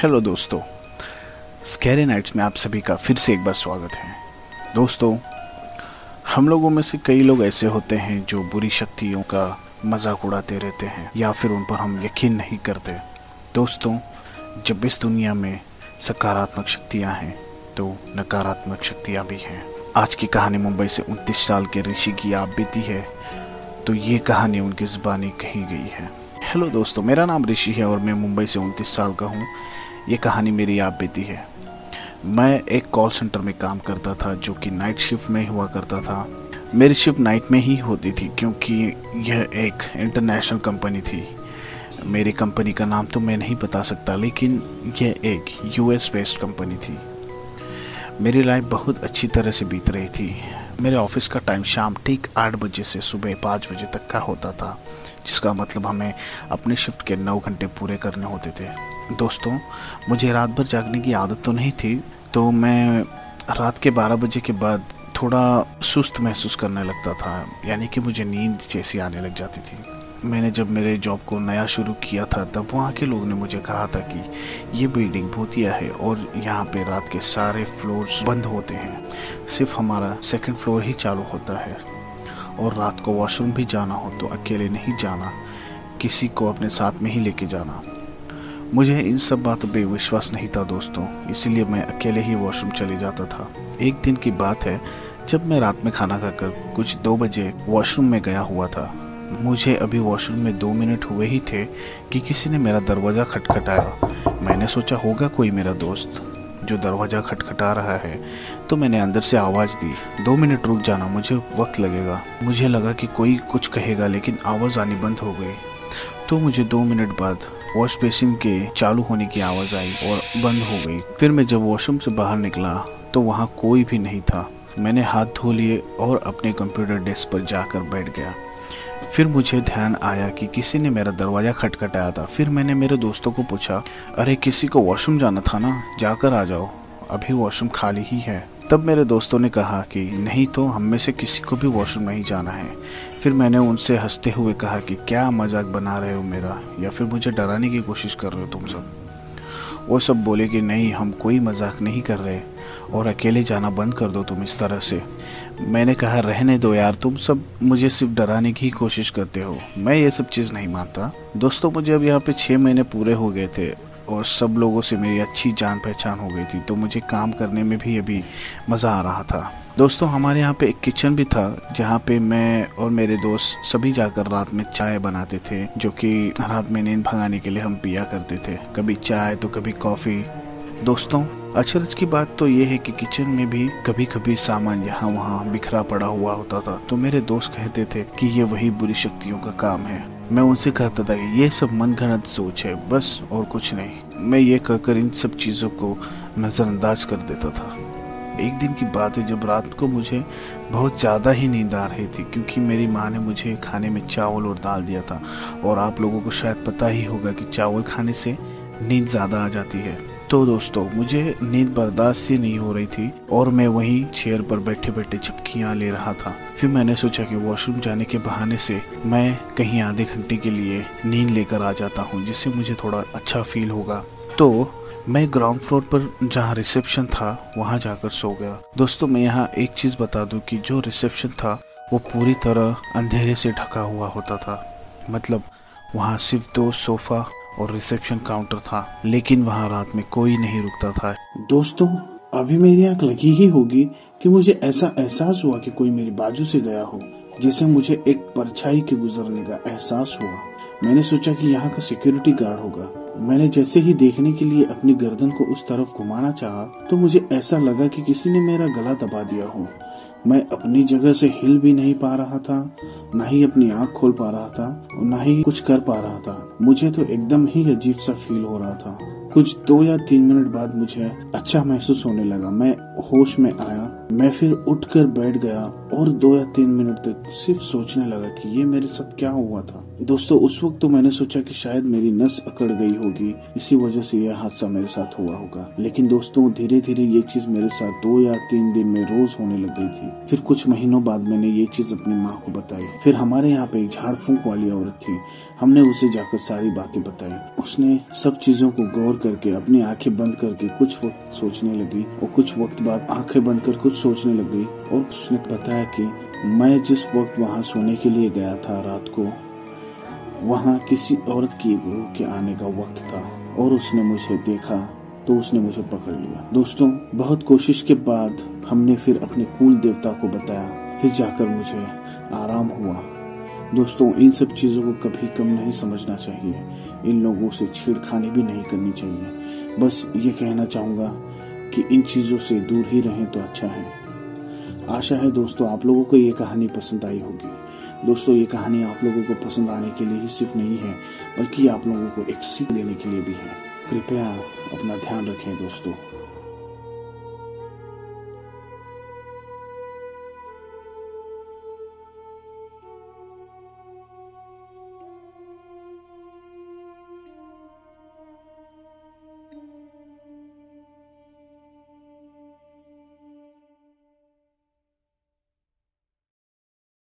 Hello दोस्तों scary nights में आप सभी का फिर से एक बार स्वागत है। दोस्तों, हम लोगों में से कई लोग ऐसे होते हैं जो बुरी शक्तियों का मज़ाक उड़ाते रहते हैं या फिर उन पर हम यकीन नहीं करते। दोस्तों, जब इस दुनिया में सकारात्मक शक्तियाँ हैं तो नकारात्मक शक्तियाँ भी हैं। आज की कहानी मुंबई से 29 साल के ऋषि की आप बीती है तो ये कहानी उनकी जुबानी कही गई है। हेलो दोस्तों, मेरा नाम ऋषि है और मैं मुंबई से उनतीस साल का हूँ। ये कहानी मेरी आप बीती है। मैं एक कॉल सेंटर में काम करता था, जो कि नाइट शिफ्ट में हुआ करता था। मेरी शिफ्ट नाइट में ही होती थी, क्योंकि यह एक इंटरनेशनल कंपनी थी। मेरी कंपनी का नाम तो मैं नहीं बता सकता, लेकिन यह एक यूएस बेस्ड कंपनी थी। मेरी लाइफ बहुत अच्छी तरह से बीत रही थी। मेरे ऑफ़िस का टाइम शाम ठीक आठ बजे से सुबह पाँच बजे तक का होता था। जिसका मतलब हमें अपने शिफ्ट के नौ घंटे पूरे करने होते थे। दोस्तों, मुझे रात भर जागने की आदत तो नहीं थी तो मैं रात के बारह बजे के बाद थोड़ा सुस्त महसूस करने लगता था, यानी कि मुझे नींद जैसी आने लग जाती थी। मैंने जब मेरे जॉब को नया शुरू किया था, तब वहाँ के लोगों ने मुझे कहा था कि ये बिल्डिंग भूतिया है और यहाँ पे रात के सारे फ्लोर्स बंद होते हैं। सिर्फ़ हमारा सेकंड फ्लोर ही चालू होता है। और रात को वॉशरूम भी जाना हो तो अकेले नहीं जाना, किसी को अपने साथ में ही लेके जाना। मुझे इन सब बातों पे विश्वास नहीं था दोस्तों, इसीलिए मैं अकेले ही वॉशरूम चले जाता था। एक दिन की बात है, जब मैं रात में खाना खाकर कुछ दो बजे वॉशरूम में गया हुआ था, मुझे अभी वॉशरूम में दो मिनट हुए ही थे कि किसी ने मेरा दरवाज़ा खटखटाया। मैंने सोचा, होगा कोई मेरा दोस्त? जो दरवाज़ा खटखटा रहा है तो मैंने अंदर से आवाज़ दी। दो मिनट रुक जाना, मुझे वक्त लगेगा। मुझे लगा कि कोई कुछ कहेगा, लेकिन आवाज़ आनी बंद हो गई। तो मुझे दो मिनट बाद वॉश बेसिन के चालू होने की आवाज़ आई और बंद हो गई। फिर मैं जब वॉशरूम से बाहर निकला तो वहाँ कोई भी नहीं था। मैंने हाथ धो लिए और अपने कंप्यूटर डेस्क पर जाकर बैठ गया। फिर मुझे ध्यान आया कि किसी ने मेरा दरवाज़ा खटखटाया था। फिर मैंने मेरे दोस्तों को पूछा, अरे, किसी को वॉशरूम जाना था ना? जाकर आ जाओ। अभी वॉशरूम खाली ही है। तब मेरे दोस्तों ने कहा कि, नहीं तो हम में से किसी को भी वॉशरूम नहीं जाना है। फिर मैंने उनसे हँसते हुए कहा कि, क्या मज़ाक बना रहे हो मेरा? या फिर मुझे डराने की कोशिश कर रहे हो तुम सब? वो सब बोले कि नहीं, हम कोई मज़ाक नहीं कर रहे और अकेले जाना बंद कर दो तुम इस तरह से। मैंने कहा, रहने दो यार, तुम सब मुझे सिर्फ़ डराने की कोशिश करते हो। मैं ये सब चीज़ नहीं मानता। दोस्तों, मुझे अब यहाँ पे छः महीने पूरे हो गए थे। और सब लोगों से मेरी अच्छी जान पहचान हो गई थी। तो मुझे काम करने में भी अभी मज़ा आ रहा था। दोस्तों, हमारे यहाँ पे एक किचन भी था, जहाँ पे मैं और मेरे दोस्त सभी जाकर रात में चाय बनाते थे, जो कि रात में नींद भगाने के लिए हम पिया करते थे। कभी चाय तो कभी कॉफ़ी। दोस्तों, अचरज की बात तो ये है कि किचन में भी कभी कभी सामान यहाँ वहाँ बिखरा पड़ा हुआ होता था। तो मेरे दोस्त कहते थे कि ये वही बुरी शक्तियों का काम है। मैं उनसे कहता था कि ये सब मन घनत सोच है, बस और कुछ नहीं। मैं ये कहकर इन सब चीज़ों को नज़रअंदाज कर देता था। एक दिन की बात है, जब रात को मुझे बहुत ज़्यादा ही नींद आ रही थी, क्योंकि मेरी माँ ने मुझे खाने में चावल और दाल दिया था, और आप लोगों को शायद पता ही होगा कि चावल खाने से नींद ज़्यादा आ जाती है। तो दोस्तों, मुझे नींद बर्दाश्त ही नहीं हो रही थी और मैं वहीं चेयर पर बैठे बैठे चपकियाँ ले रहा था। फिर मैंने सोचा कि वॉशरूम जाने के बहाने से मैं कहीं आधे घंटे के लिए नींद लेकर आ जाता हूँ, जिससे मुझे थोड़ा अच्छा फील होगा। तो मैं ग्राउंड फ्लोर पर जहाँ रिसेप्शन था, वहाँ जाकर सो गया। दोस्तों, मैं यहाँ एक चीज़ बता दूँ कि जो रिसेप्शन था, वो पूरी तरह अंधेरे से ढका हुआ होता था। मतलब वहाँ सिर्फ़ दो सोफा और रिसेप्शन काउंटर था, लेकिन वहाँ रात में कोई नहीं रुकता था। दोस्तों, अभी मेरी आँख लगी ही होगी कि मुझे ऐसा एहसास हुआ कि कोई मेरी बाजू से गया हो जिसे मुझे एक परछाई के गुजरने का एहसास हुआ। मैंने सोचा कि यहाँ का सिक्योरिटी गार्ड होगा। मैंने जैसे ही देखने के लिए अपनी गर्दन को उस तरफ़ घुमाना चाहा तो मुझे ऐसा लगा कि किसी ने मेरा गला दबा दिया हो। मैं अपनी जगह से हिल भी नहीं पा रहा था, न ही अपनी आँख खोल पा रहा था और न ही कुछ कर पा रहा था। मुझे तो एकदम ही अजीब सा फील हो रहा था। कुछ दो या तीन मिनट बाद मुझे अच्छा महसूस होने लगा। मैं होश में आया। मैं फिर उठकर बैठ गया और दो या तीन मिनट तक सिर्फ़ सोचने लगा कि ये मेरे साथ क्या हुआ था। दोस्तों, उस वक्त तो मैंने सोचा कि शायद मेरी नस अकड़ गई होगी। इसी वजह से यह हादसा मेरे साथ हुआ होगा। लेकिन दोस्तों धीरे धीरे ये चीज़ मेरे साथ दो या तीन दिन में रोज होने लग गई थी। फिर कुछ महीनों बाद मैंने ये चीज़ अपनी माँ को बताई। फिर हमारे यहाँ पे एक झाड़ फूक वाली औरत थी। हमने उसे जाकर सारी बातें बताई। उसने सब चीज़ों को गौर करके, अपनी आँखें बंद करके कुछ वक्त सोचने लगी और कुछ वक्त बाद आँखें बंद कर कुछ सोचने लग गई। और उसने बताया कि मैं जिस वक्त वहाँ सोने के लिए गया था रात को वहाँ किसी औरत की रूह के आने का वक्त था और उसने मुझे देखा तो उसने मुझे पकड़ लिया। दोस्तों, बहुत कोशिश के बाद हमने फिर अपने कुल देवता को बताया। फिर जाकर मुझे आराम हुआ। दोस्तों, इन सब चीज़ों को कभी कम नहीं समझना चाहिए। इन लोगों से छेड़खानी भी नहीं करनी चाहिए। बस ये कहना चाहूँगा कि इन चीज़ों से दूर ही रहें तो अच्छा है। आशा है दोस्तों, आप लोगों को ये कहानी पसंद आई होगी। दोस्तों, ये कहानी आप लोगों को पसंद आने के लिए ही सिर्फ़ नहीं है, बल्कि आप लोगों को एक सीख देने के लिए भी है। कृपया अपना ध्यान रखें दोस्तों।